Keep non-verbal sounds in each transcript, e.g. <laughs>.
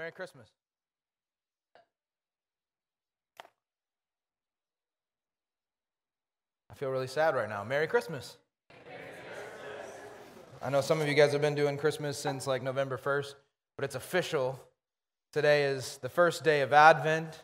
Merry Christmas. I feel really sad right now. Merry Christmas. I know some of you guys have been doing Christmas since like November 1st, but it's official. Today is the first day of Advent.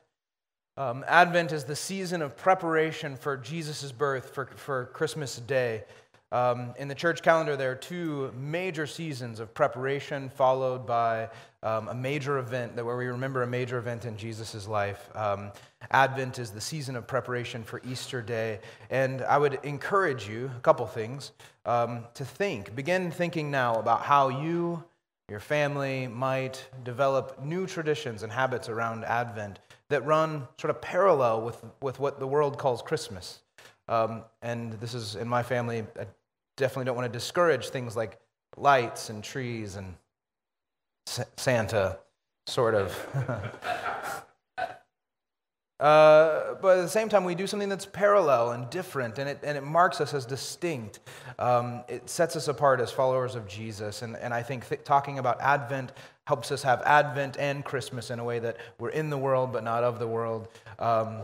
Um, Advent is the season of preparation for Jesus' birth, for, for Christmas Day. Um, in the church calendar, there are two major seasons of preparation, followed by um, a major event where we remember a major event in Jesus' life. Um, Advent is the season of preparation for Easter Day, and I would encourage you a couple things um, to think. Begin thinking now about how you, your family, might develop new traditions and habits around Advent that run sort of parallel with, with what the world calls Christmas. Um, and this is in my family, I definitely don't want to discourage things like lights and trees and Santa, sort of. <laughs> Uh, but at the same time, we do something that's parallel and different, and it, and it marks us as distinct. Um, it sets us apart as followers of Jesus. And, and I think th- talking about Advent helps us have Advent and Christmas in a way that we're in the world but not of the world. Um,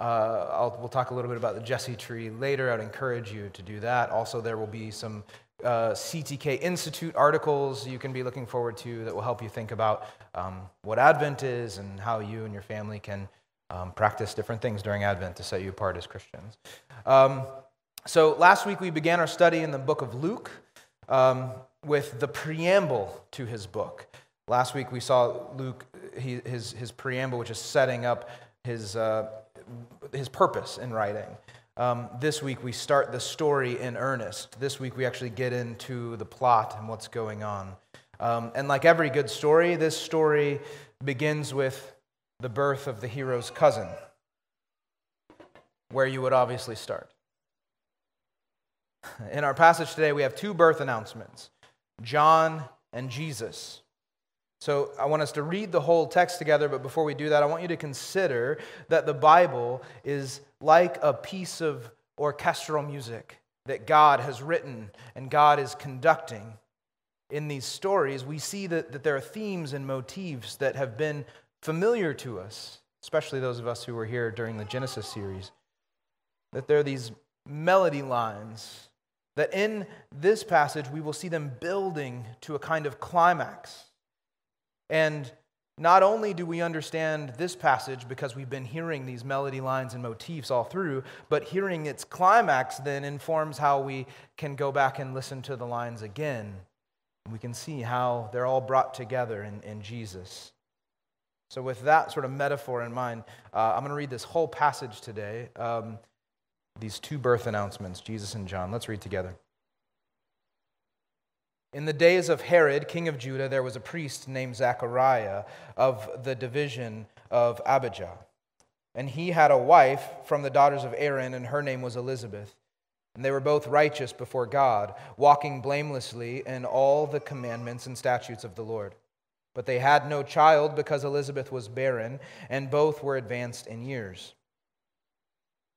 uh, we'll talk a little bit about the Jesse tree later. I'd encourage you to do that. Also, there will be some uh, CTK Institute articles you can be looking forward to that will help you think about um, what Advent is and how you and your family can um, practice different things during Advent to set you apart as Christians. Um, so, last week we began our study in the book of Luke um, with the preamble to his book. Last week we saw Luke, he, his, his preamble, which is setting up his. Uh, his purpose in writing. Um, this week we start the story in earnest. This week we actually get into the plot and what's going on. Um, and like every good story, this story begins with the birth of the hero's cousin, where you would obviously start. In our passage today, we have two birth announcements John and Jesus. So I want us to read the whole text together, but before we do that, I want you to consider that the Bible is like a piece of orchestral music that God has written and God is conducting. In these stories, we see that, that there are themes and motifs that have been familiar to us, especially those of us who were here during the Genesis series. That there are these melody lines that in this passage we will see them building to a kind of climax and not only do we understand this passage because we've been hearing these melody lines and motifs all through, but hearing its climax then informs how we can go back and listen to the lines again. We can see how they're all brought together in, in Jesus. So, with that sort of metaphor in mind, uh, I'm going to read this whole passage today. Um, these two birth announcements, Jesus and John. Let's read together. In the days of Herod, king of Judah, there was a priest named Zachariah of the division of Abijah. And he had a wife from the daughters of Aaron, and her name was Elizabeth. And they were both righteous before God, walking blamelessly in all the commandments and statutes of the Lord. But they had no child because Elizabeth was barren, and both were advanced in years.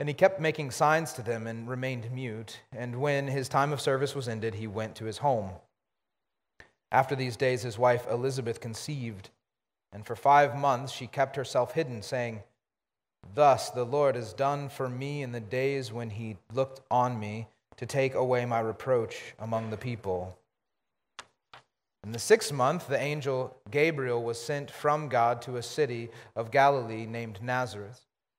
And he kept making signs to them and remained mute. And when his time of service was ended, he went to his home. After these days, his wife Elizabeth conceived, and for five months she kept herself hidden, saying, Thus the Lord has done for me in the days when he looked on me to take away my reproach among the people. In the sixth month, the angel Gabriel was sent from God to a city of Galilee named Nazareth,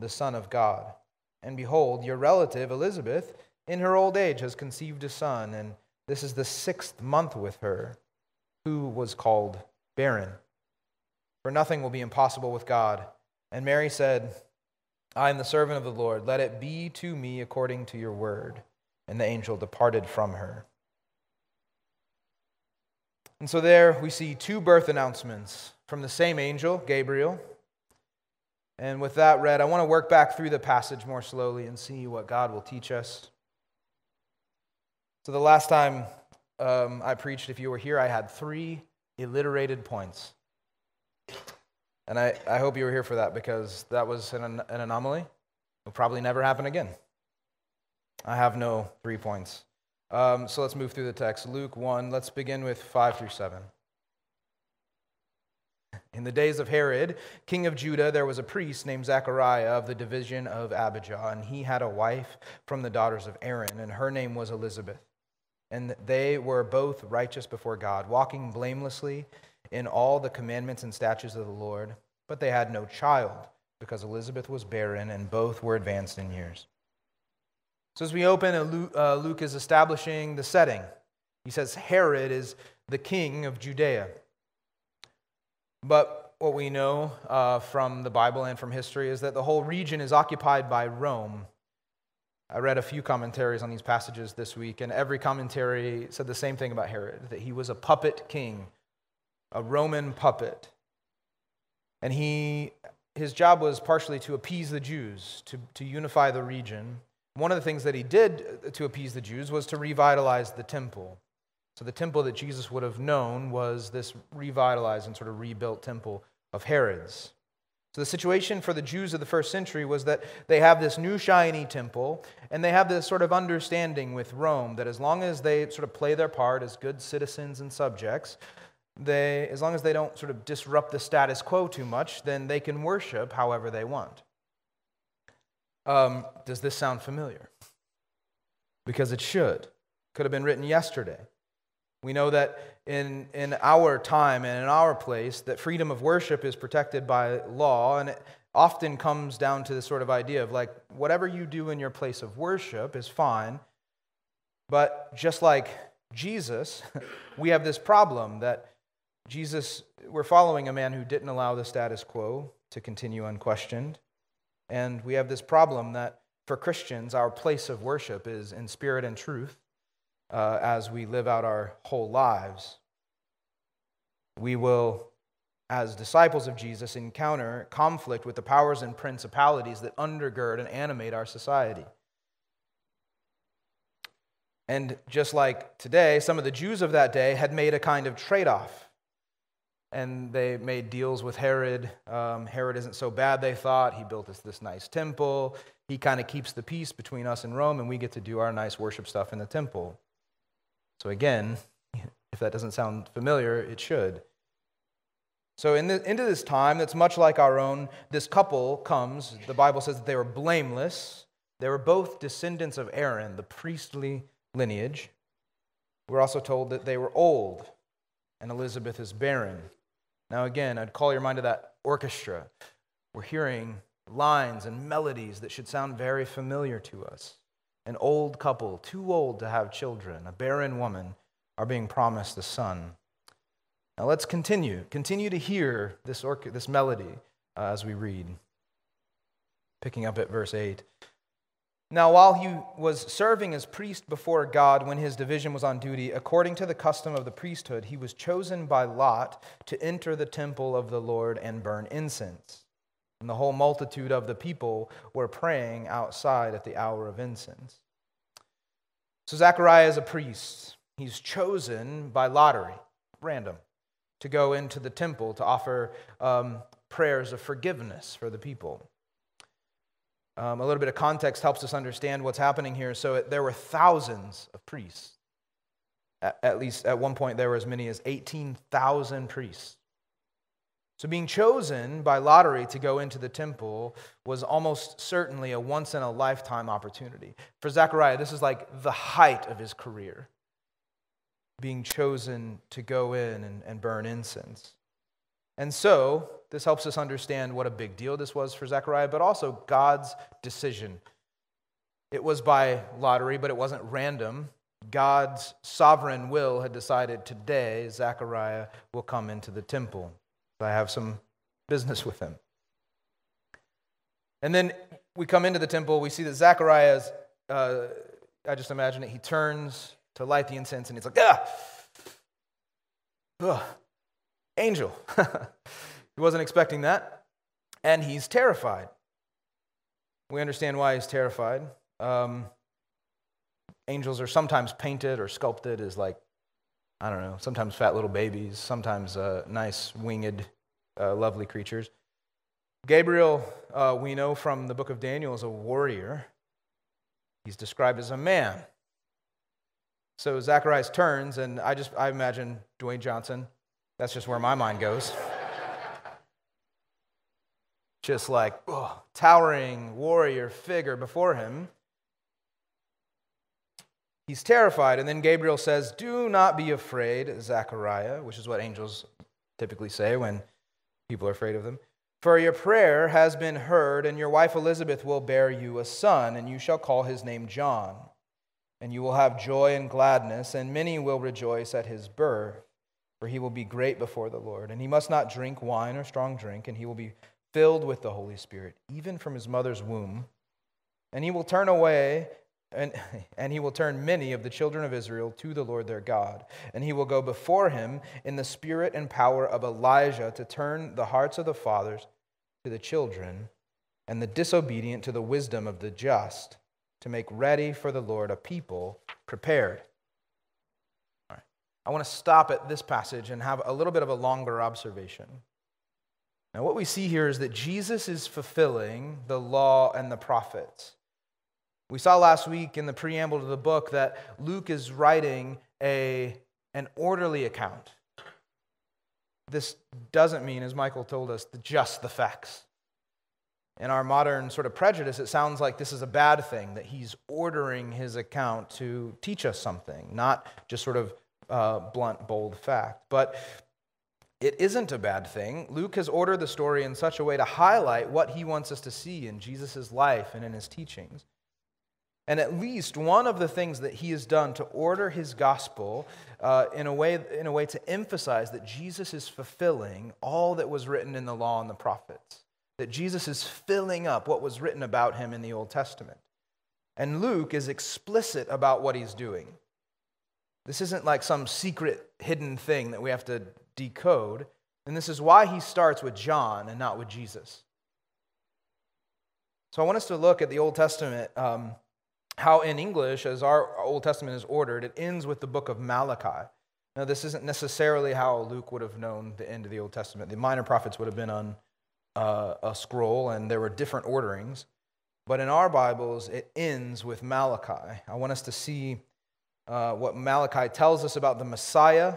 the Son of God. And behold, your relative Elizabeth, in her old age, has conceived a son, and this is the sixth month with her, who was called barren. For nothing will be impossible with God. And Mary said, I am the servant of the Lord. Let it be to me according to your word and the angel departed from her. And so there we see two birth announcements from the same angel, Gabriel. And with that read, I want to work back through the passage more slowly and see what God will teach us. So, the last time um, I preached, if you were here, I had three alliterated points. And I, I hope you were here for that because that was an, an anomaly. It will probably never happen again. I have no three points. Um, so let's move through the text. Luke 1, let's begin with 5 through 7. In the days of Herod, king of Judah, there was a priest named Zechariah of the division of Abijah, and he had a wife from the daughters of Aaron, and her name was Elizabeth. And they were both righteous before God, walking blamelessly in all the commandments and statutes of the Lord. But they had no child, because Elizabeth was barren, and both were advanced in years. So as we open, uh, Luke is establishing the setting. He says Herod is the king of Judea. But what we know uh, from the Bible and from history is that the whole region is occupied by Rome. I read a few commentaries on these passages this week, and every commentary said the same thing about Herod that he was a puppet king, a Roman puppet. And he, his job was partially to appease the Jews, to, to unify the region. One of the things that he did to appease the Jews was to revitalize the temple. So the temple that Jesus would have known was this revitalized and sort of rebuilt temple of Herod's. So the situation for the Jews of the first century was that they have this new shiny temple, and they have this sort of understanding with Rome that as long as they sort of play their part as good citizens and subjects, they, as long as they don't sort of disrupt the status quo too much, then they can worship however they want. Um, does this sound familiar? Because it should. Could have been written yesterday. We know that in, in our time and in our place, that freedom of worship is protected by law, and it often comes down to this sort of idea of like, whatever you do in your place of worship is fine, but just like Jesus, <laughs> we have this problem that Jesus, we're following a man who didn't allow the status quo to continue unquestioned. And we have this problem that for Christians, our place of worship is in spirit and truth uh, as we live out our whole lives. We will as disciples of Jesus, encounter conflict with the powers and principalities that undergird and animate our society. And just like today, some of the Jews of that day had made a kind of trade off. And they made deals with Herod. Um, Herod isn't so bad, they thought. He built us this nice temple. He kind of keeps the peace between us and Rome, and we get to do our nice worship stuff in the temple. So, again, if that doesn't sound familiar, it should. So, in the, into this time that's much like our own, this couple comes. The Bible says that they were blameless. They were both descendants of Aaron, the priestly lineage. We're also told that they were old, and Elizabeth is barren. Now, again, I'd call your mind to that orchestra. We're hearing lines and melodies that should sound very familiar to us. An old couple, too old to have children, a barren woman, are being promised a son. Now, let's continue. Continue to hear this, or- this melody uh, as we read. Picking up at verse 8. Now, while he was serving as priest before God when his division was on duty, according to the custom of the priesthood, he was chosen by Lot to enter the temple of the Lord and burn incense. And the whole multitude of the people were praying outside at the hour of incense. So, Zechariah is a priest. He's chosen by lottery, random, to go into the temple to offer um, prayers of forgiveness for the people. Um, a little bit of context helps us understand what's happening here. So it, there were thousands of priests. At, at least at one point, there were as many as 18,000 priests. So being chosen by lottery to go into the temple was almost certainly a once in a lifetime opportunity. For Zechariah, this is like the height of his career, being chosen to go in and, and burn incense. And so, this helps us understand what a big deal this was for Zechariah, but also God's decision. It was by lottery, but it wasn't random. God's sovereign will had decided today Zechariah will come into the temple. I have some business with him. And then we come into the temple, we see that Zechariah's, uh, I just imagine it, he turns to light the incense and he's like, ah! Ugh angel. <laughs> he wasn't expecting that. And he's terrified. We understand why he's terrified. Um, angels are sometimes painted or sculpted as, like, I don't know, sometimes fat little babies, sometimes uh, nice, winged, uh, lovely creatures. Gabriel, uh, we know from the book of Daniel, is a warrior. He's described as a man. So Zacharias turns, and I just I imagine Dwayne Johnson that's just where my mind goes. just like oh, towering warrior figure before him. He's terrified. And then Gabriel says, Do not be afraid, Zechariah, which is what angels typically say when people are afraid of them. For your prayer has been heard, and your wife Elizabeth will bear you a son, and you shall call his name John. And you will have joy and gladness, and many will rejoice at his birth for he will be great before the Lord. And he must not drink wine or strong drink, and he will be filled with the Holy Spirit, even from his mother's womb. And he will turn away, and, <laughs> and he will turn many of the children of Israel to the Lord their God. And he will go before him in the spirit and power of Elijah to turn the hearts of the fathers to the children, and the disobedient to the wisdom of the just, to make ready for the Lord a people prepared. All right. I want to stop at this passage and have a little bit of a longer observation. Now, what we see here is that Jesus is fulfilling the law and the prophets. We saw last week in the preamble to the book that Luke is writing a, an orderly account. This doesn't mean, as Michael told us, just the facts. In our modern sort of prejudice, it sounds like this is a bad thing, that he's ordering his account to teach us something, not just sort of uh, blunt, bold fact. But it isn't a bad thing. Luke has ordered the story in such a way to highlight what he wants us to see in Jesus' life and in his teachings. And at least one of the things that he has done to order his gospel uh, in, a way, in a way to emphasize that Jesus is fulfilling all that was written in the law and the prophets, that Jesus is filling up what was written about him in the Old Testament. And Luke is explicit about what he's doing. This isn't like some secret hidden thing that we have to decode. And this is why he starts with John and not with Jesus. So I want us to look at the Old Testament, um, how in English, as our Old Testament is ordered, it ends with the book of Malachi. Now, this isn't necessarily how Luke would have known the end of the Old Testament. The minor prophets would have been on uh, a scroll, and there were different orderings. But in our Bibles, it ends with Malachi. I want us to see uh, what Malachi tells us about the Messiah,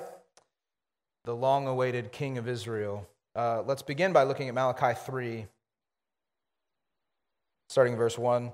the long awaited King of Israel. Uh, let's begin by looking at Malachi 3, starting verse 1.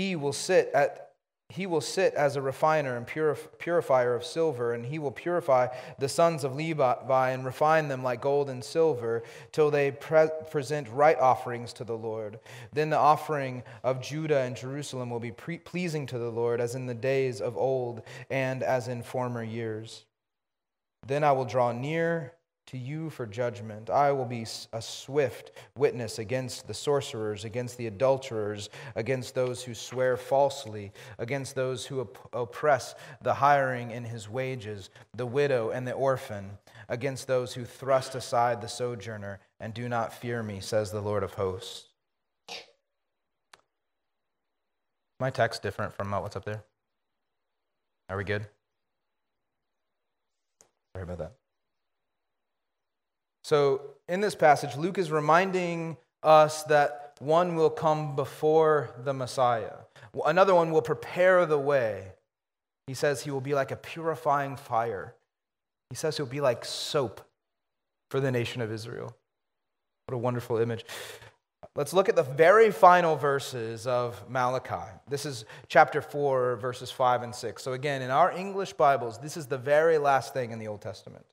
He will sit at he will sit as a refiner and purifier of silver, and he will purify the sons of Levi and refine them like gold and silver, till they pre- present right offerings to the Lord. Then the offering of Judah and Jerusalem will be pre- pleasing to the Lord, as in the days of old and as in former years. Then I will draw near to you for judgment. I will be a swift witness against the sorcerers, against the adulterers, against those who swear falsely, against those who op- oppress the hiring in his wages, the widow and the orphan, against those who thrust aside the sojourner and do not fear me, says the Lord of hosts. My text different from uh, what's up there? Are we good? Sorry about that. So, in this passage, Luke is reminding us that one will come before the Messiah, another one will prepare the way. He says he will be like a purifying fire. He says he'll be like soap for the nation of Israel. What a wonderful image. Let's look at the very final verses of Malachi. This is chapter 4, verses 5 and 6. So, again, in our English Bibles, this is the very last thing in the Old Testament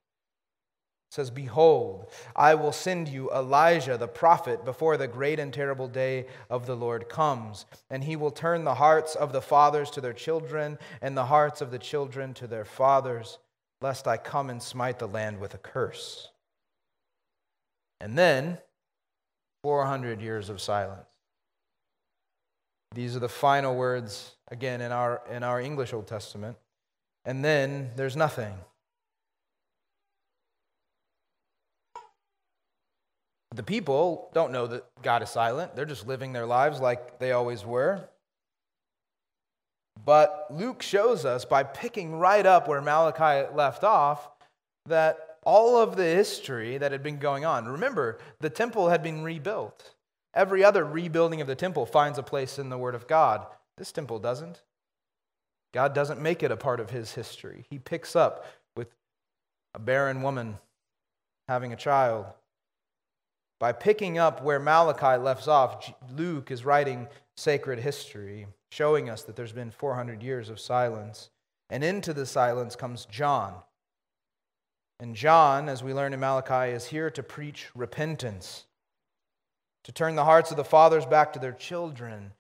says, Behold, I will send you Elijah the prophet before the great and terrible day of the Lord comes, and he will turn the hearts of the fathers to their children, and the hearts of the children to their fathers, lest I come and smite the land with a curse. And then, 400 years of silence. These are the final words, again, in our, in our English Old Testament. And then there's nothing. The people don't know that God is silent. They're just living their lives like they always were. But Luke shows us by picking right up where Malachi left off that all of the history that had been going on. Remember, the temple had been rebuilt. Every other rebuilding of the temple finds a place in the Word of God. This temple doesn't. God doesn't make it a part of his history. He picks up with a barren woman having a child. By picking up where Malachi left off, Luke is writing sacred history, showing us that there's been 400 years of silence. And into the silence comes John. And John, as we learn in Malachi, is here to preach repentance, to turn the hearts of the fathers back to their children,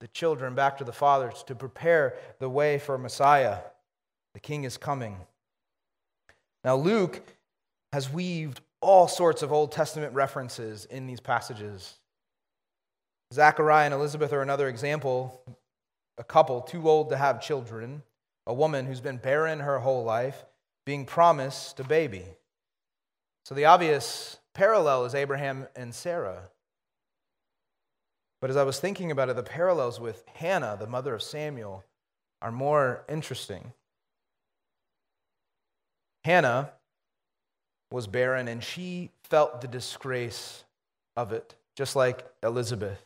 the children back to the fathers, to prepare the way for Messiah. The king is coming. Now, Luke has weaved all sorts of Old Testament references in these passages. Zachariah and Elizabeth are another example. A couple too old to have children, a woman who's been barren her whole life, being promised a baby. So the obvious parallel is Abraham and Sarah. But as I was thinking about it, the parallels with Hannah, the mother of Samuel, are more interesting. Hannah was barren, and she felt the disgrace of it, just like Elizabeth.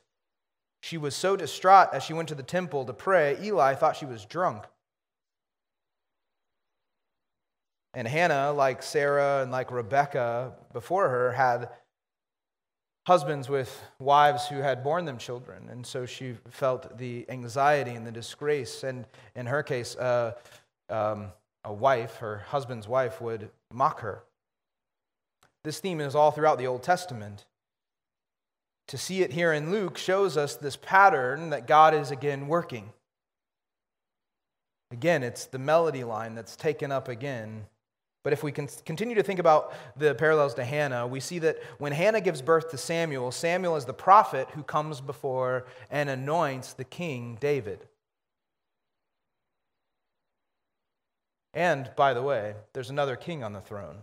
She was so distraught as she went to the temple to pray, Eli thought she was drunk. And Hannah, like Sarah and like Rebecca before her, had husbands with wives who had borne them children. And so she felt the anxiety and the disgrace. And in her case, uh, um, a wife, her husband's wife, would mock her. This theme is all throughout the Old Testament. To see it here in Luke shows us this pattern that God is again working. Again, it's the melody line that's taken up again. But if we can continue to think about the parallels to Hannah, we see that when Hannah gives birth to Samuel, Samuel is the prophet who comes before and anoints the king David. And by the way, there's another king on the throne,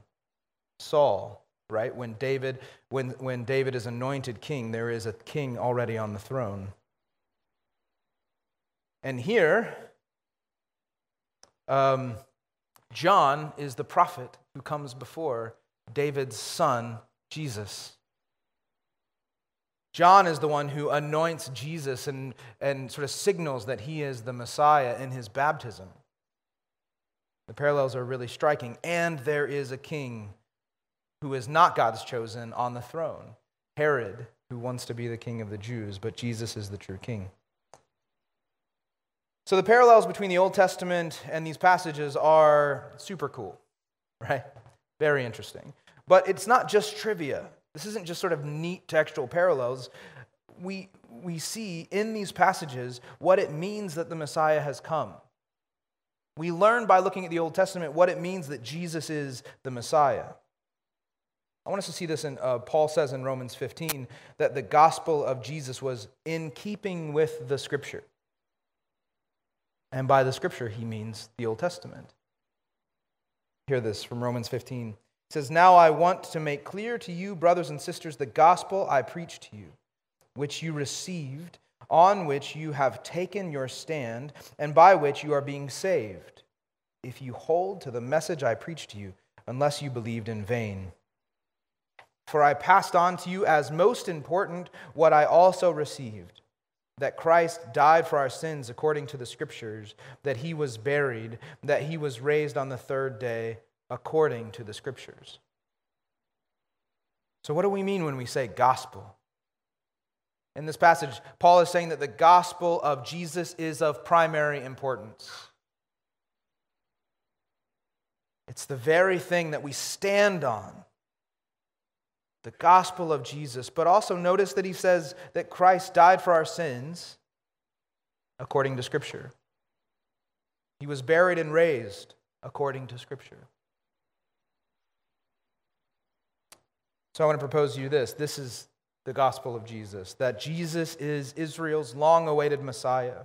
Saul, right? When David, when, when David is anointed king, there is a king already on the throne. And here, um, John is the prophet who comes before David's son, Jesus. John is the one who anoints Jesus and, and sort of signals that he is the Messiah in his baptism. The parallels are really striking. And there is a king who is not God's chosen on the throne Herod, who wants to be the king of the Jews, but Jesus is the true king. So the parallels between the Old Testament and these passages are super cool, right? Very interesting. But it's not just trivia. This isn't just sort of neat textual parallels. We, we see in these passages what it means that the Messiah has come. We learn by looking at the Old Testament what it means that Jesus is the Messiah. I want us to see this in, uh, Paul says in Romans 15 that the gospel of Jesus was in keeping with the scripture. And by the scripture, he means the Old Testament. Hear this from Romans 15. It says, Now I want to make clear to you, brothers and sisters, the gospel I preached to you, which you received on which you have taken your stand, and by which you are being saved, if you hold to the message I preached to you, unless you believed in vain. For I passed on to you as most important what I also received that Christ died for our sins according to the Scriptures, that he was buried, that he was raised on the third day according to the Scriptures. So, what do we mean when we say gospel? In this passage, Paul is saying that the gospel of Jesus is of primary importance. It's the very thing that we stand on the gospel of Jesus. But also notice that he says that Christ died for our sins according to Scripture. He was buried and raised according to Scripture. So I want to propose to you this. This is the gospel of Jesus that Jesus is Israel's long awaited Messiah.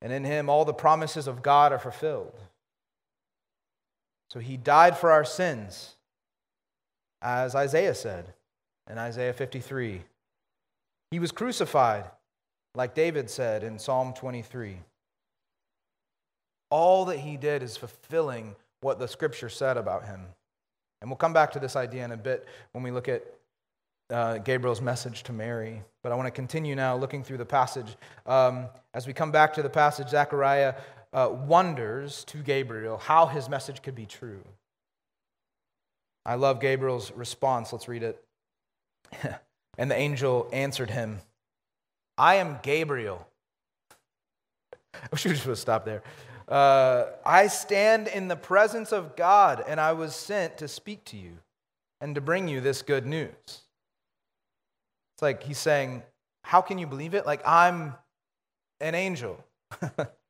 And in him, all the promises of God are fulfilled. So he died for our sins, as Isaiah said in Isaiah 53. He was crucified, like David said in Psalm 23. All that he did is fulfilling what the scripture said about him. And we'll come back to this idea in a bit when we look at uh, Gabriel's message to Mary. But I want to continue now looking through the passage. Um, as we come back to the passage, Zechariah uh, wonders to Gabriel how his message could be true. I love Gabriel's response. Let's read it. <laughs> and the angel answered him, I am Gabriel. <laughs> I wish we just would stop there. Uh, I stand in the presence of God, and I was sent to speak to you and to bring you this good news. It's like he's saying, How can you believe it? Like, I'm an angel. <laughs>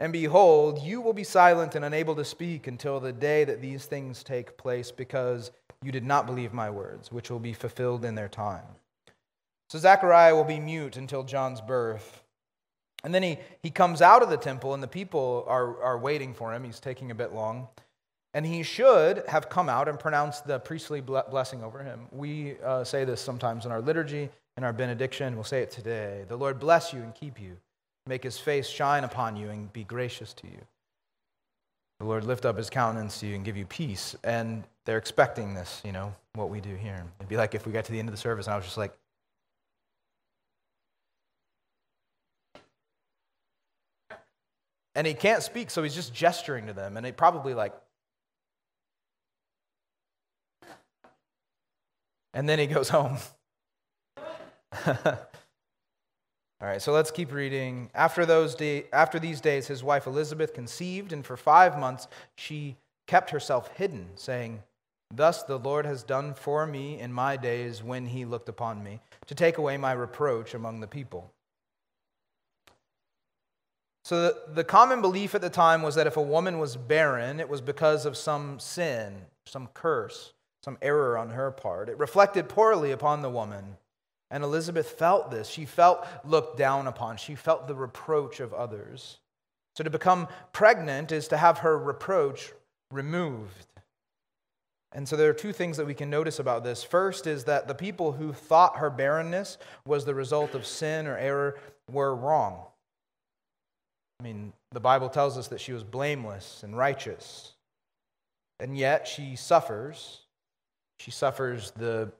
and behold, you will be silent and unable to speak until the day that these things take place, because you did not believe my words, which will be fulfilled in their time. So Zechariah will be mute until John's birth. And then he, he comes out of the temple, and the people are, are waiting for him. He's taking a bit long. And he should have come out and pronounced the priestly blessing over him. We uh, say this sometimes in our liturgy, in our benediction. We'll say it today. The Lord bless you and keep you, make his face shine upon you and be gracious to you. The Lord lift up his countenance to you and give you peace. And they're expecting this, you know, what we do here. It'd be like if we got to the end of the service and I was just like, and he can't speak, so he's just gesturing to them. And they probably like, and then he goes home. <laughs> All right, so let's keep reading. After, those day, after these days, his wife Elizabeth conceived, and for five months she kept herself hidden, saying, Thus the Lord has done for me in my days when he looked upon me, to take away my reproach among the people. So, the, the, common belief at the time was that if a woman was barren, it was because of some sin, some curse, some error on her part. It reflected poorly upon the woman. And Elizabeth felt this. She felt looked down upon, she felt the reproach of others. So, to become pregnant is to have her reproach removed. And so there are two things that we can notice about this. First is that the people who thought her barrenness was the result of sin or error were wrong. I mean, the Bible tells us that she was blameless and righteous. And yet she suffers. She suffers the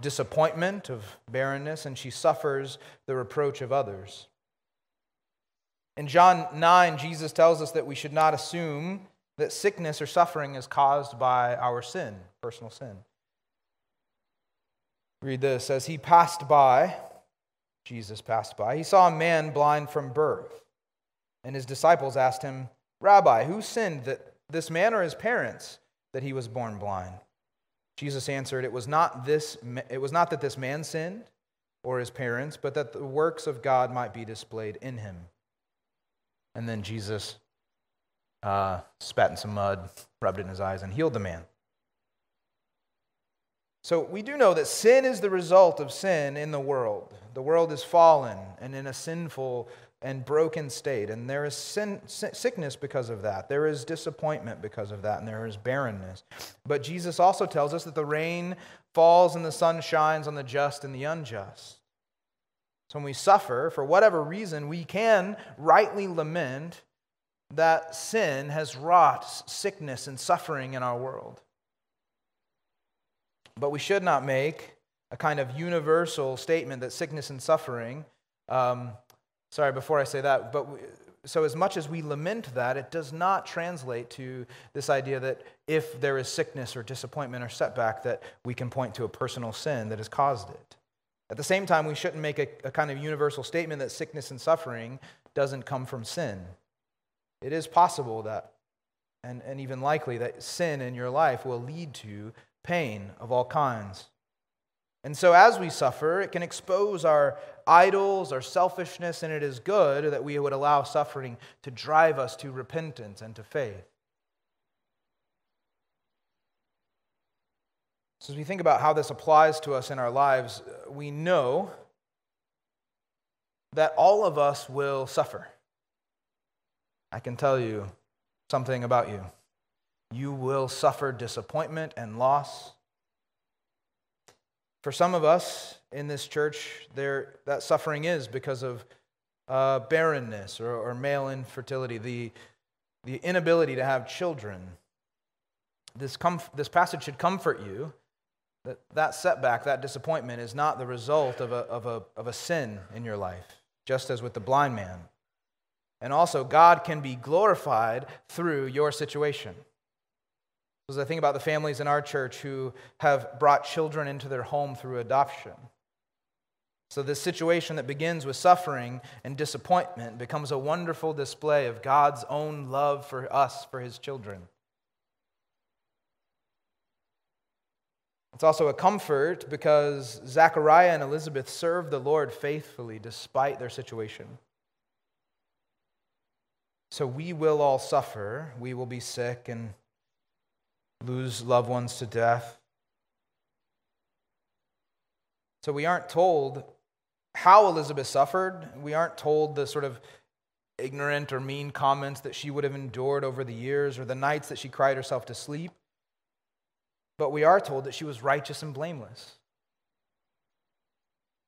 disappointment of barrenness, and she suffers the reproach of others. In John 9, Jesus tells us that we should not assume that sickness or suffering is caused by our sin, personal sin. Read this As he passed by, Jesus passed by, he saw a man blind from birth. And his disciples asked him, Rabbi, who sinned, that this man or his parents, that he was born blind? Jesus answered, It was not, this, it was not that this man sinned or his parents, but that the works of God might be displayed in him. And then Jesus uh, spat in some mud, rubbed it in his eyes, and healed the man. So we do know that sin is the result of sin in the world. The world is fallen and in a sinful and broken state, and there is sin, sickness because of that. There is disappointment because of that, and there is barrenness. But Jesus also tells us that the rain falls and the sun shines on the just and the unjust. So when we suffer, for whatever reason, we can rightly lament that sin has wrought sickness and suffering in our world. But we should not make a kind of universal statement that sickness and suffering, um, sorry, before I say that, but we, so as much as we lament that, it does not translate to this idea that if there is sickness or disappointment or setback, that we can point to a personal sin that has caused it. At the same time, we shouldn't make a, a kind of universal statement that sickness and suffering doesn't come from sin. It is possible that, and, and even likely, that sin in your life will lead to pain of all kinds. And so, as we suffer, it can expose our idols, our selfishness, and it is good that we would allow suffering to drive us to repentance and to faith. So, as we think about how this applies to us in our lives, we know that all of us will suffer. I can tell you something about you. You will suffer disappointment and loss. For some of us in this church, there, that suffering is because of uh, barrenness or, or male infertility, the, the inability to have children. This, comf- this passage should comfort you that that setback, that disappointment, is not the result of a, of, a, of a sin in your life, just as with the blind man. And also, God can be glorified through your situation. As I think about the families in our church who have brought children into their home through adoption. So, this situation that begins with suffering and disappointment becomes a wonderful display of God's own love for us, for his children. It's also a comfort because Zachariah and Elizabeth served the Lord faithfully despite their situation. So we will all suffer. We will be sick and lose loved ones to death. So we aren't told how Elizabeth suffered. We aren't told the sort of ignorant or mean comments that she would have endured over the years or the nights that she cried herself to sleep. But we are told that she was righteous and blameless.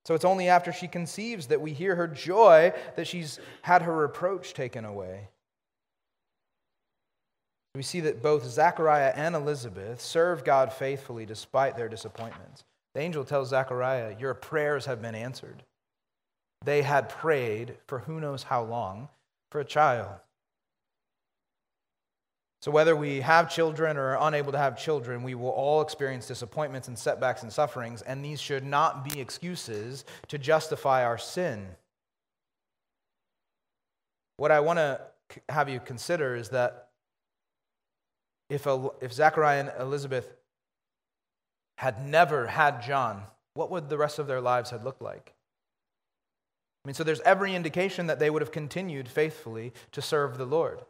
So it's only after she conceives that we hear her joy that she's had her reproach taken away. We see that both Zechariah and Elizabeth serve God faithfully despite their disappointments. The angel tells Zechariah, Your prayers have been answered. They had prayed for who knows how long for a child. So, whether we have children or are unable to have children, we will all experience disappointments and setbacks and sufferings, and these should not be excuses to justify our sin. What I want to have you consider is that if, if Zachariah and Elizabeth had never had John, what would the rest of their lives have looked like? I mean, so there's every indication that they would have continued faithfully to serve the Lord,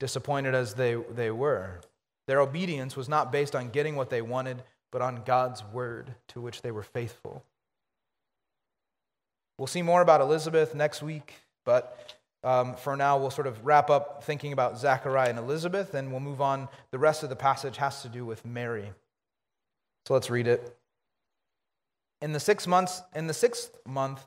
disappointed as they, they were. Their obedience was not based on getting what they wanted, but on God's word to which they were faithful. We'll see more about Elizabeth next week, but um, for now, we'll sort of wrap up thinking about Zechariah and Elizabeth, and we'll move on. The rest of the passage has to do with Mary. So let's read it. In the six months, in the sixth month,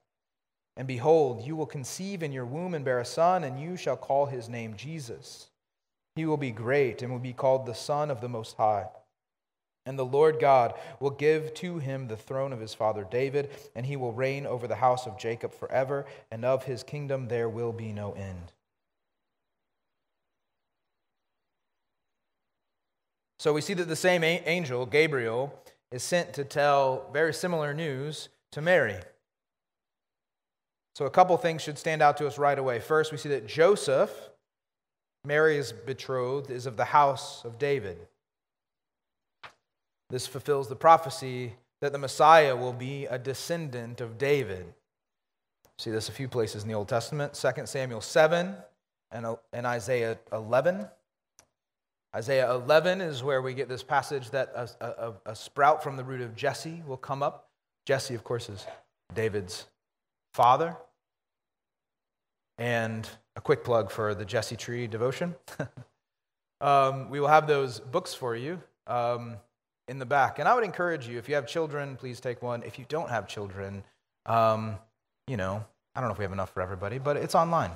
And behold, you will conceive in your womb and bear a son, and you shall call his name Jesus. He will be great and will be called the Son of the Most High. And the Lord God will give to him the throne of his father David, and he will reign over the house of Jacob forever, and of his kingdom there will be no end. So we see that the same angel, Gabriel, is sent to tell very similar news to Mary. So a couple things should stand out to us right away. First, we see that Joseph, Mary's betrothed, is of the house of David. This fulfills the prophecy that the Messiah will be a descendant of David. See this a few places in the Old Testament 2 Samuel 7 and, and Isaiah 11. Isaiah 11 is where we get this passage that a, a, a, sprout from the root of Jesse will come up. Jesse, of course, is David's father. And a quick plug for the Jesse Tree devotion. <laughs> um, we will have those books for you um, in the back. And I would encourage you, if you have children, please take one. If you don't have children, um, you know, I don't know if we have enough for everybody, but it's online.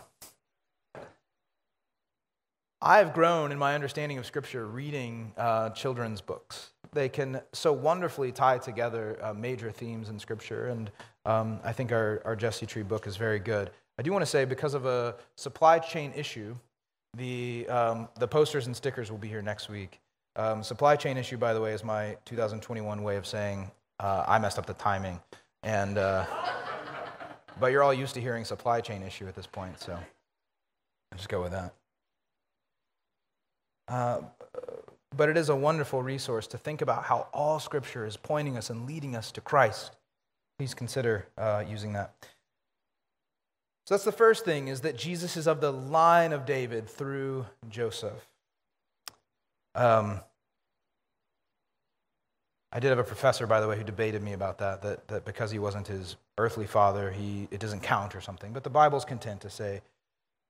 I have grown in my understanding of Scripture reading uh, children's books. They can so wonderfully tie together uh, major themes in Scripture, and um, I think our, our Jesse Tree book is very good. I do want to say, because of a supply chain issue, the, um, the posters and stickers will be here next week. Um, supply chain issue, by the way, is my 2021 way of saying uh, I messed up the timing. And, uh, <laughs> but you're all used to hearing supply chain issue at this point, so I'll just go with that. Uh, but it is a wonderful resource to think about how all Scripture is pointing us and leading us to Christ. Please consider uh, using that. So that's the first thing is that Jesus is of the line of David through Joseph. Um, I did have a professor, by the way, who debated me about that, that, that because he wasn't his earthly father, he, it doesn't count or something. But the Bible's content to say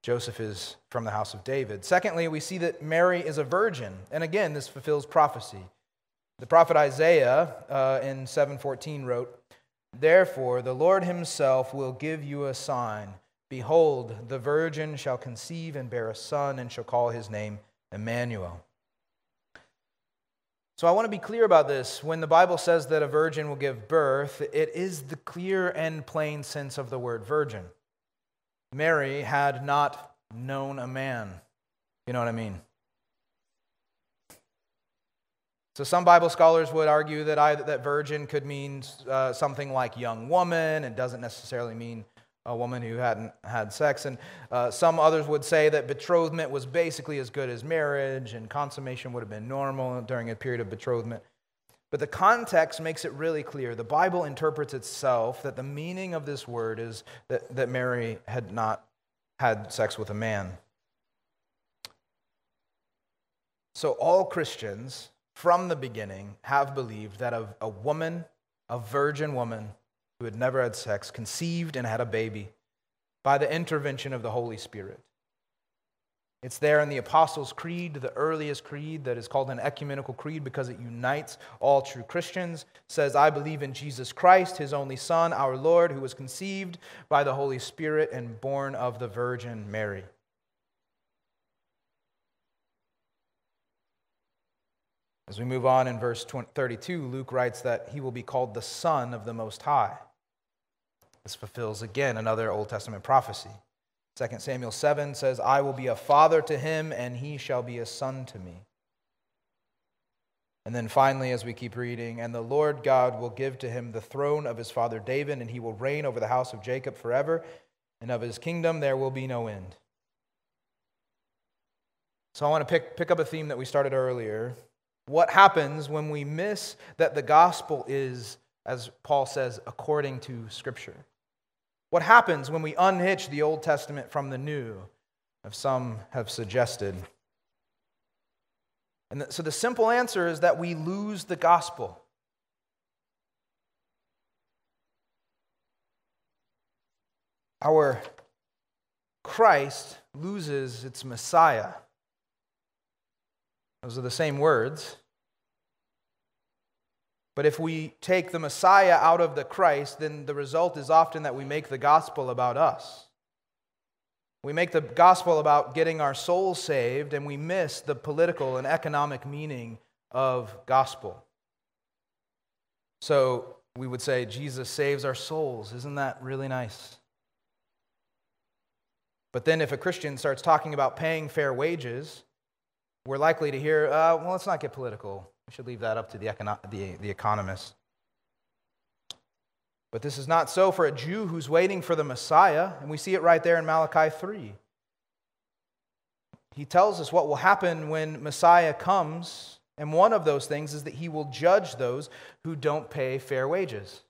Joseph is from the house of David. Secondly, we see that Mary is a virgin. And again, this fulfills prophecy. The prophet Isaiah uh, in 714 wrote, Therefore, the Lord himself will give you a sign. Behold, the virgin shall conceive and bear a son, and shall call his name Emmanuel. So I want to be clear about this. When the Bible says that a virgin will give birth, it is the clear and plain sense of the word virgin. Mary had not known a man. You know what I mean? So, some Bible scholars would argue that, I, that virgin could mean uh, something like young woman. It doesn't necessarily mean a woman who hadn't had sex. And uh, some others would say that betrothment was basically as good as marriage, and consummation would have been normal during a period of betrothment. But the context makes it really clear. The Bible interprets itself that the meaning of this word is that, that Mary had not had sex with a man. So, all Christians from the beginning have believed that a, a woman, a virgin woman who had never had sex, conceived and had a baby by the intervention of the Holy Spirit. It's there in the Apostles' Creed, the earliest creed that is called an ecumenical creed because it unites all true Christians. It says, I believe in Jesus Christ, his only Son, our Lord, who was conceived by the Holy Spirit and born of the Virgin Mary. As we move on in verse 32, Luke writes that he will be called the Son of the Most High. This fulfills again another Old Testament prophecy. 2 Samuel 7 says, I will be a father to him, and he shall be a son to me. And then finally, as we keep reading, and the Lord God will give to him the throne of his father David, and he will reign over the house of Jacob forever, and of his kingdom there will be no end. So I want to pick, pick up a theme that we started earlier. What happens when we miss that the gospel is, as Paul says, according to Scripture? What happens when we unhitch the Old Testament from the New, as some have suggested? And so the simple answer is that we lose the gospel. Our Christ loses its Messiah. Those are the same words. But if we take the Messiah out of the Christ, then the result is often that we make the gospel about us. We make the gospel about getting our souls saved, and we miss the political and economic meaning of gospel. So we would say, Jesus saves our souls. Isn't that really nice? But then if a Christian starts talking about paying fair wages, we're likely to hear, uh, well, let's not get political. We should leave that up to the, econo- the, the economists. But this is not so for a Jew who's waiting for the Messiah, and we see it right there in Malachi 3. He tells us what will happen when Messiah comes, and one of those things is that he will judge those who don't pay fair wages.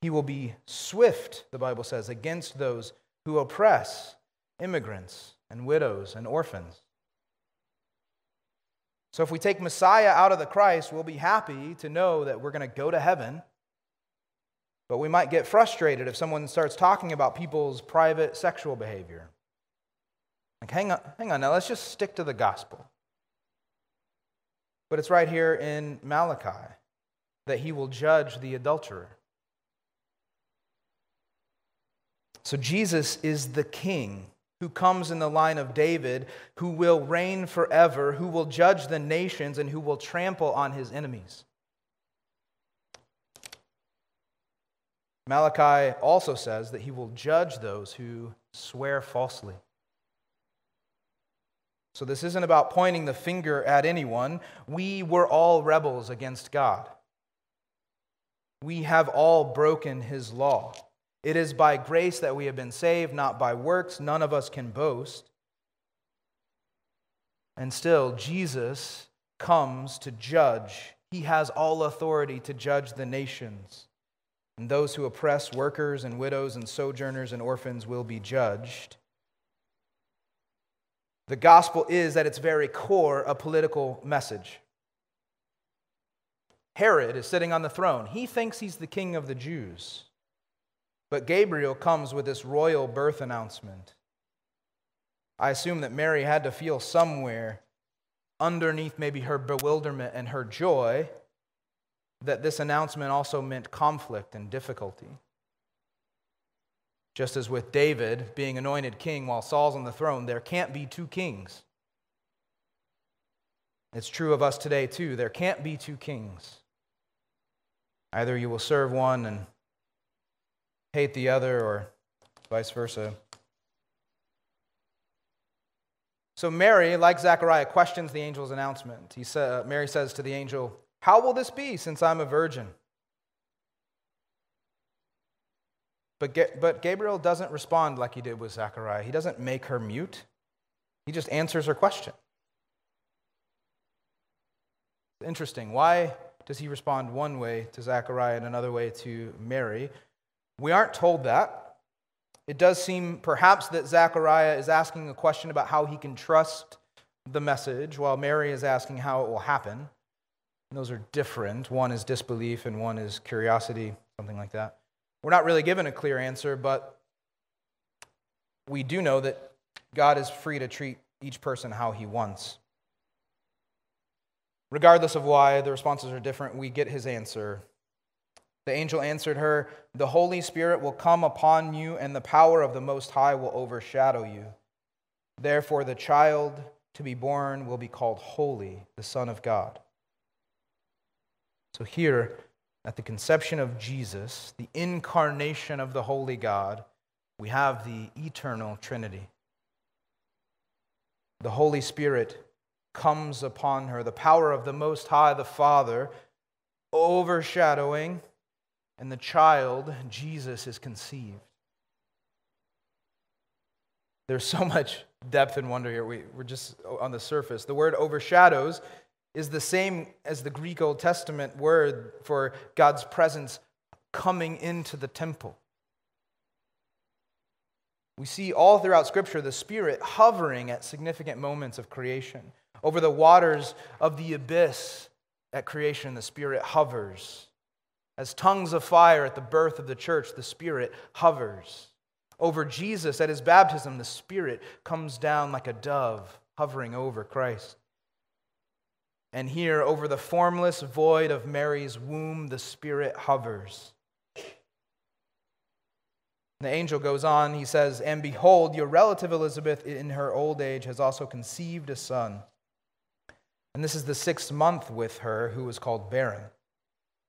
He will be swift, the Bible says, against those who oppress immigrants and widows and orphans. So if we take Messiah out of the Christ, we'll be happy to know that we're going to go to heaven. But we might get frustrated if someone starts talking about people's private sexual behavior. Like, hang on, hang on now, let's just stick to the gospel. But it's right here in Malachi that he will judge the adulterer. So Jesus is the king who comes in the line of David, who will reign forever, who will judge the nations, and who will trample on his enemies. Malachi also says that he will judge those who swear falsely. So, this isn't about pointing the finger at anyone. We were all rebels against God. We have all broken his law. It is by grace that we have been saved, not by works. None of us can boast. And still, Jesus comes to judge. He has all authority to judge the nations. And those who oppress workers and widows and sojourners and orphans will be judged. The gospel is, at its very core, a political message. Herod is sitting on the throne. He thinks he's the king of the Jews. But Gabriel comes with this royal birth announcement. I assume that Mary had to feel somewhere underneath maybe her bewilderment and her joy that this announcement also meant conflict and difficulty. Just as with David being anointed king while Saul's on the throne, there can't be two kings. It's true of us today, too. There can't be two kings. Either you will serve one and hate the other or vice versa. So Mary, like Zechariah, questions the angel's announcement. He sa- uh, Mary says to the angel, How will this be since I'm a virgin? But, Ga- but Gabriel doesn't respond like he did with Zechariah. He doesn't make her mute, he just answers her question. Interesting. Why does he respond one way to Zechariah and another way to Mary? We aren't told that. It does seem perhaps that Zechariah is asking a question about how he can trust the message, while Mary is asking how it will happen. And those are different. One is disbelief, and one is curiosity, something like that. We're not really given a clear answer, but we do know that God is free to treat each person how he wants. Regardless of why the responses are different, we get his answer the angel answered her, The Holy Spirit will come upon you, and the power of the Most High will overshadow you. Therefore, the child to be born will be called Holy, the Son of God. So, here at the conception of Jesus, the incarnation of the Holy God, we have the eternal Trinity. The Holy Spirit comes upon her, the power of the Most High, the Father, overshadowing, and the child, Jesus, is conceived. There's so much depth and wonder here. We, we're just on the surface. The word overshadows is the same as the Greek Old Testament word for God's presence coming into the temple. We see all throughout Scripture the Spirit hovering at significant moments of creation. Over the waters of the abyss at creation, the Spirit hovers. As tongues of fire at the birth of the church, the Spirit hovers. Over Jesus at his baptism, the Spirit comes down like a dove, hovering over Christ. And here, over the formless void of Mary's womb, the Spirit hovers. The angel goes on, he says, And behold, your relative Elizabeth in her old age has also conceived a son. And this is the sixth month with her, who was called barren.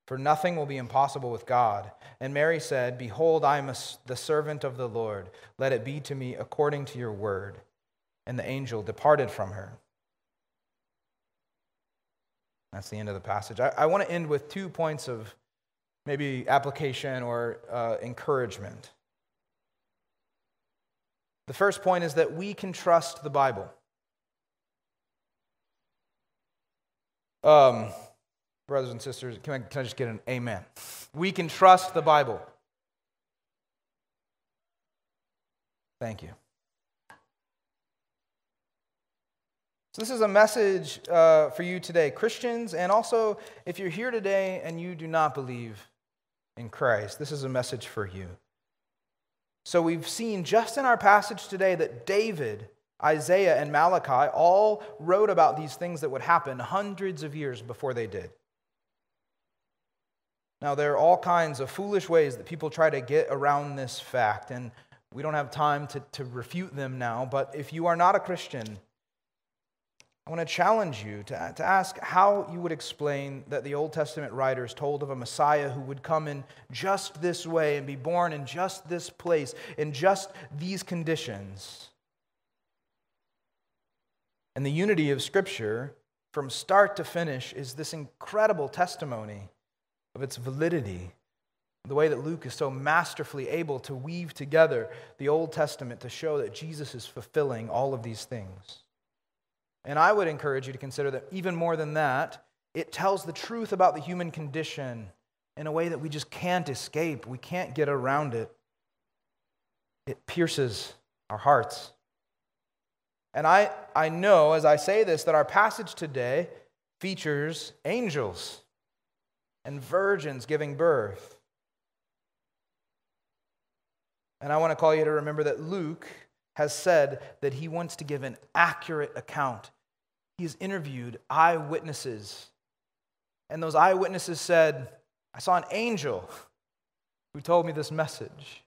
For nothing will be impossible with God. And Mary said, Behold, I am a, the servant of the Lord. Let it be to me according to your word. And the angel departed from her. That's the end of the passage. I, I want to end with two points of maybe application or uh, encouragement. The first point is that we can trust the Bible. Um, brothers and sisters, can I, can I just get an amen? We can trust the Bible. Thank you. So, this is a message uh, for you today, Christians, and also if you're here today and you do not believe in Christ, this is a message for you. So, we've seen just in our passage today that David, Isaiah, and Malachi all wrote about these things that would happen hundreds of years before they did. Now, there are all kinds of foolish ways that people try to get around this fact, and we don't have time to, to refute them now, but if you are not a Christian, I want to challenge you to, to ask how you would explain that the Old Testament writers told of a Messiah who would come in just this way and be born in just this place, in just these conditions. And the unity of Scripture, from start to finish, is this incredible testimony of its validity. The way that Luke is so masterfully able to weave together the Old Testament to show that Jesus is fulfilling all of these things. And I would encourage you to consider that even more than that, it tells the truth about the human condition in a way that we just can't escape. We can't get around it. It pierces our hearts. And I, I know as I say this that our passage today features angels and virgins giving birth. And I want to call you to remember that Luke has said that he wants to give an accurate account. He has interviewed eyewitnesses. And those eyewitnesses said, I saw an angel who told me this message.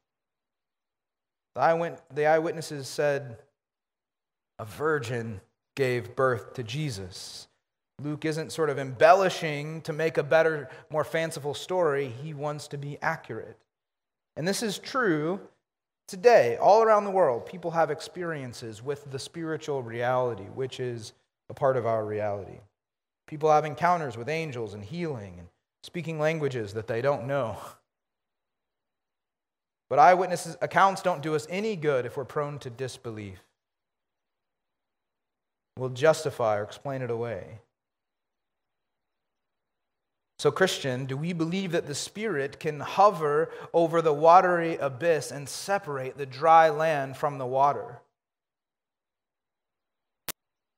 The eyewitnesses said, A virgin gave birth to Jesus. Luke isn't sort of embellishing to make a better, more fanciful story. He wants to be accurate. And this is true Today, all around the world, people have experiences with the spiritual reality, which is a part of our reality. People have encounters with angels and healing and speaking languages that they don't know. But eyewitness accounts don't do us any good if we're prone to disbelief. We'll justify or explain it away. So, Christian, do we believe that the Spirit can hover over the watery abyss and separate the dry land from the water?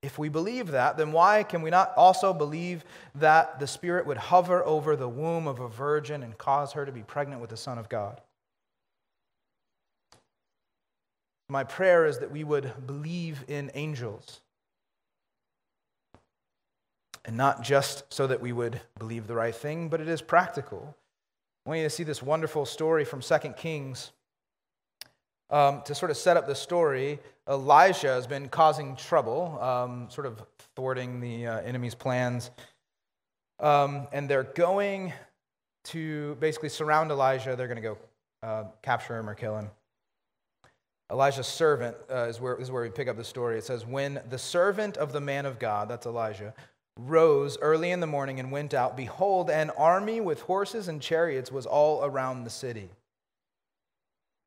If we believe that, then why can we not also believe that the Spirit would hover over the womb of a virgin and cause her to be pregnant with the Son of God? My prayer is that we would believe in angels and not just so that we would believe the right thing, but it is practical. I want you to see this wonderful story from 2 Kings Um, to sort of set up the story, Elijah has been causing trouble, um, sort of thwarting the uh, enemy's plans. Um, and they're going to basically surround Elijah. They're going to go uh, capture him or kill him. Elijah's servant uh, is, where, is where we pick up the story. It says, When the servant of the man of God, that's Elijah, rose early in the morning and went out, behold, an army with horses and chariots was all around the city.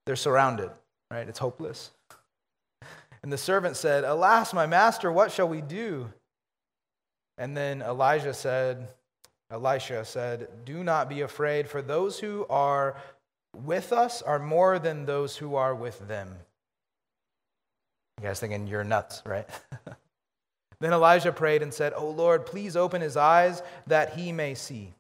They're surrounded, right? It's hopeless. And the servant said, Alas, my master, what shall we do? And then Elijah said, Elisha said, Do not be afraid, for those who are with us are more than those who are with them. You guys thinking you're nuts, right? <laughs> then Elijah prayed and said, Oh Lord, please open his eyes that he may see.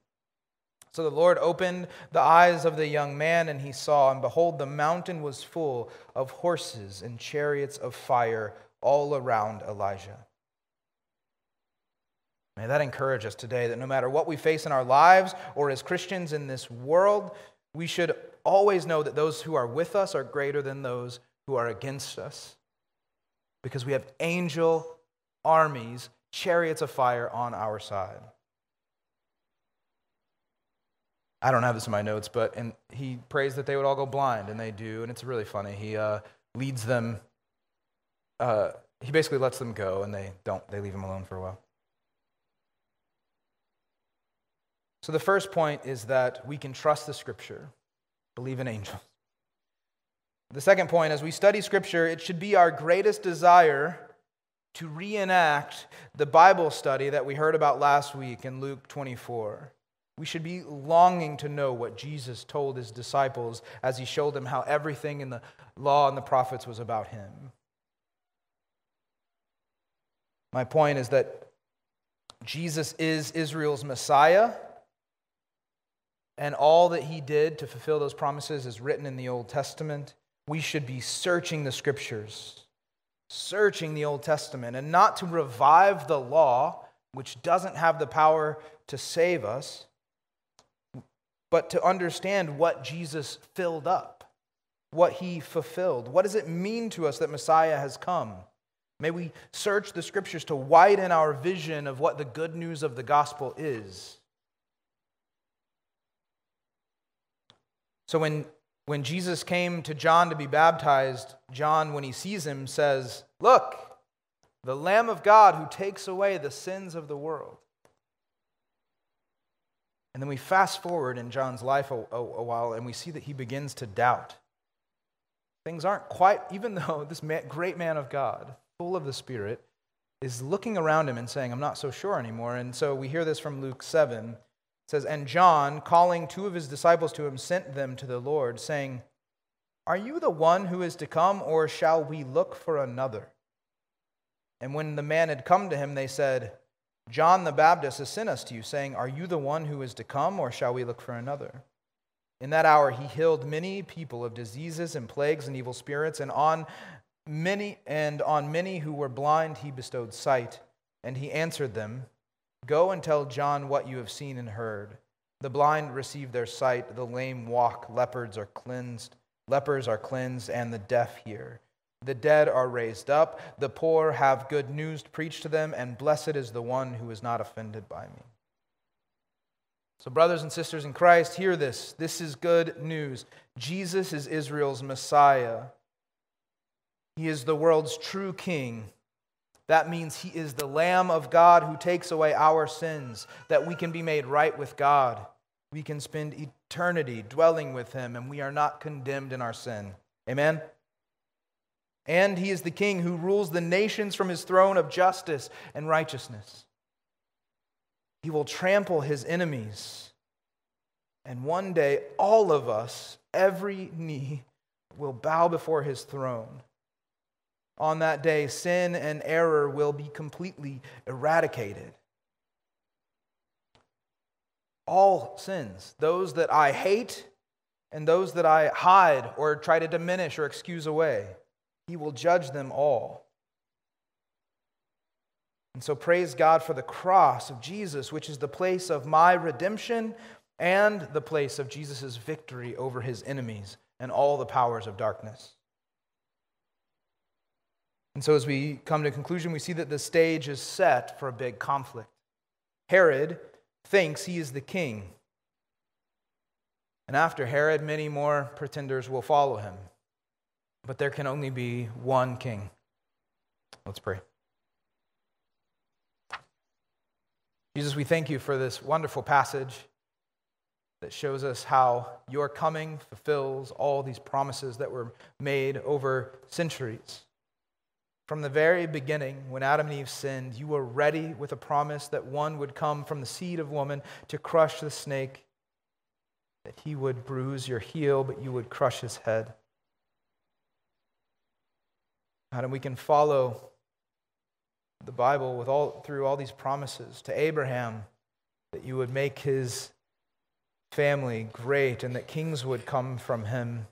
So the Lord opened the eyes of the young man, and he saw, and behold, the mountain was full of horses and chariots of fire all around Elijah. May that encourage us today that no matter what we face in our lives or as Christians in this world, we should always know that those who are with us are greater than those who are against us. Because we have angel armies, chariots of fire on our side. I don't have this in my notes, but and he prays that they would all go blind, and they do, and it's really funny. He uh, leads them. Uh, he basically lets them go, and they don't. They leave him alone for a while. So the first point is that we can trust the Scripture, believe in angels. The second point, as we study Scripture, it should be our greatest desire to reenact the Bible study that we heard about last week in Luke 24. We should be longing to know what Jesus told his disciples as he showed them how everything in the law and the prophets was about him. My point is that Jesus is Israel's Messiah, and all that he did to fulfill those promises is written in the Old Testament. We should be searching the scriptures, searching the Old Testament, and not to revive the law, which doesn't have the power to save us but to understand what Jesus filled up, what he fulfilled. What does it mean to us that Messiah has come? May we search the scriptures to widen our vision of what the good news of the gospel is. So when, when Jesus came to John to be baptized, John, when he sees him, says, Look, the Lamb of God who takes away the sins of the world. And then we fast forward in John's life a, a, a, while and we see that he begins to doubt. Things aren't quite, even <laughs> though this man, great man of God, full of the Spirit, is looking around him and saying, I'm not so sure anymore. And so we hear this from Luke 7. Says, And John, calling two of his disciples to him, sent them to the Lord, saying, Are you the one who is to come, or shall we look for another? And when the man had come to him, they said, John the Baptist has sent us to you, saying, Are you the one who is to come, or shall we look for another? In that hour he healed many people of diseases and plagues and evil spirits, and on many and on many who were blind he bestowed sight. And he answered them, Go and tell John what you have seen and heard. The blind receive their sight, the lame walk, lepers are cleansed, lepers are cleansed, and the deaf hear. The dead are raised up, the poor have good news preached to them, and blessed is the one who is not offended by me. So, brothers and sisters in Christ, hear this. This is good news. Jesus is Israel's Messiah. He is the world's true king. That means he is the Lamb of God who takes away our sins, that we can be made right with God. We can spend eternity dwelling with him, and we are not condemned in our sin. Amen? And he is the king who rules the nations from his throne of justice and righteousness. He will trample his enemies. And one day, all of us, every knee, will bow before his throne. On that day, sin and error will be completely eradicated. All sins, those that I hate and those that I hide or try to diminish or excuse away he will judge them all. And so praise God for the cross of Jesus, which is the place of my redemption and the place of Jesus' victory over his enemies and all the powers of darkness. And so, as we come to conclusion, we see that the stage is set for a big conflict. Herod thinks he is the king. And after Herod, many more pretenders will follow him. But there can only be one king. Let's pray. Jesus, we thank you for this wonderful passage that shows us how your coming fulfills all these promises that were made over centuries. From the very beginning, when Adam and Eve sinned, you were ready with a promise that one would come from the seed of woman to crush the snake, that he would bruise your heel, but you would crush his head. And we can follow the Bible with all, through all these promises to Abraham that you would make his family great and that kings would come from him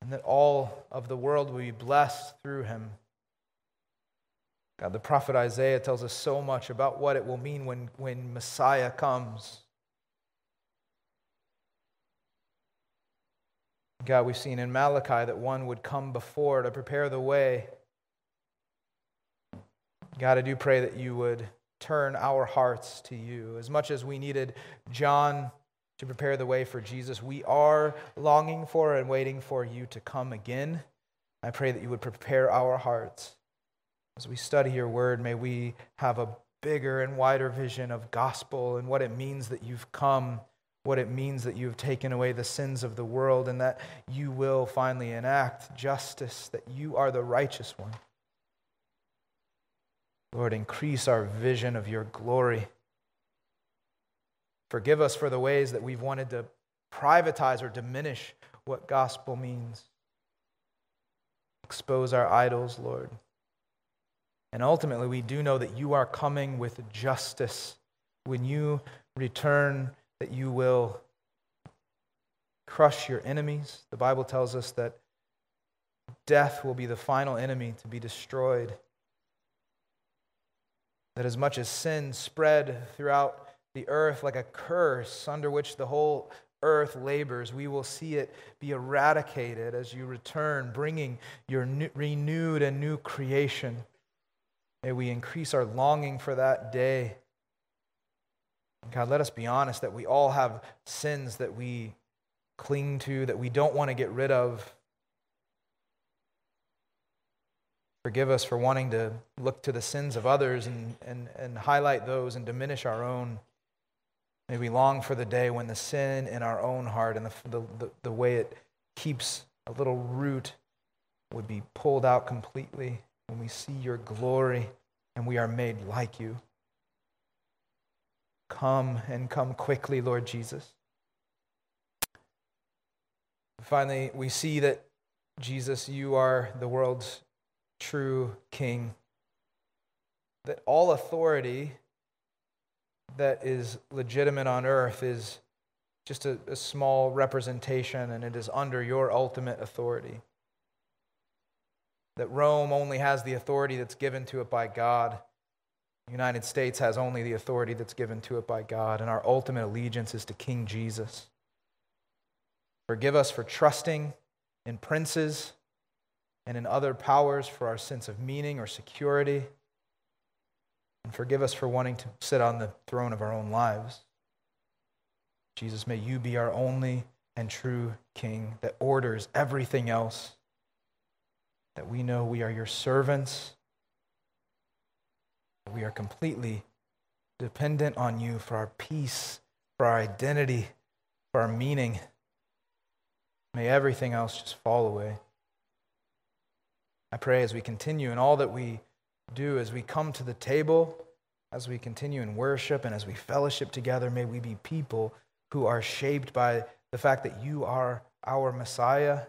and that all of the world would be blessed through him. God, the prophet Isaiah tells us so much about what it will mean when, when Messiah comes. God, we've seen in Malachi that one would come before to prepare the way. God, I do pray that you would turn our hearts to you. As much as we needed John to prepare the way for Jesus, we are longing for and waiting for you to come again. I pray that you would prepare our hearts. As we study your word, may we have a bigger and wider vision of gospel and what it means that you've come what it means that you have taken away the sins of the world and that you will finally enact justice, that you are the righteous one. Lord, increase our vision of your glory. Forgive us for the ways that we've wanted to privatize or diminish what gospel means. Expose our idols, Lord. And ultimately, we do know that you are coming with justice when you return that you will crush your enemies. The Bible tells us that death will be the final enemy to be destroyed. That as much as sin spread throughout the earth like a curse under which the whole earth labors, we will see it be eradicated as you return, bringing your new, renewed and new creation. May we increase our longing for that day. God, let us be honest that we all have sins that we cling to, that we don't want to get rid of. Forgive us for wanting to look to the sins of others and, and, and highlight those and diminish our own. May we long for the day when the sin in our own heart and the, the, the, the way it keeps a little root would be pulled out completely when we see your glory and we are made like you. Come and come quickly, Lord Jesus. Finally, we see that Jesus, you are the world's true king. That all authority that is legitimate on earth is just a, a, small representation and it is under your ultimate authority. That Rome only has the authority that's given to it by God. The United States has only the authority that's given to it by God, and our ultimate allegiance is to King Jesus. Forgive us for trusting in princes and in other powers for our sense of meaning or security. And forgive us for wanting to sit on the throne of our own lives. Jesus, may you be our only and true King that orders everything else. That we know we are your servants we are completely dependent on you for our peace, for our identity, for our meaning. May everything else just fall away. I pray as we continue in all that we do, as we come to the table, as we continue in worship, and as we fellowship together, may we be people who are shaped by the fact that you are our Messiah.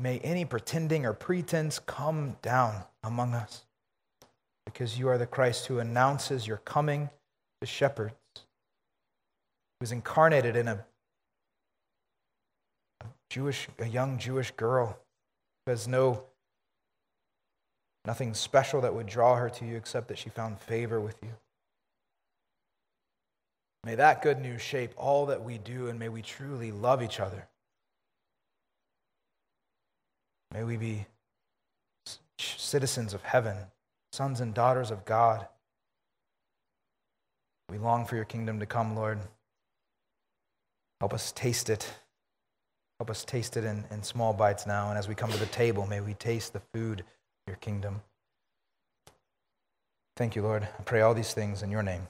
May any pretending or pretense come down among us because you are the Christ who announces your coming to shepherds, who's incarnated in a, a Jewish, a young Jewish girl who has no nothing special that would draw her to you except that she found favor with you. May that good news shape all that we do, and may we truly love each other. May we be citizens of heaven, sons and daughters of God. We long for your kingdom to come, Lord. Help us taste it. Help us taste it in, in small bites now. And as we come to the table, may we taste the food of your kingdom. Thank you, Lord. I pray all these things in your name.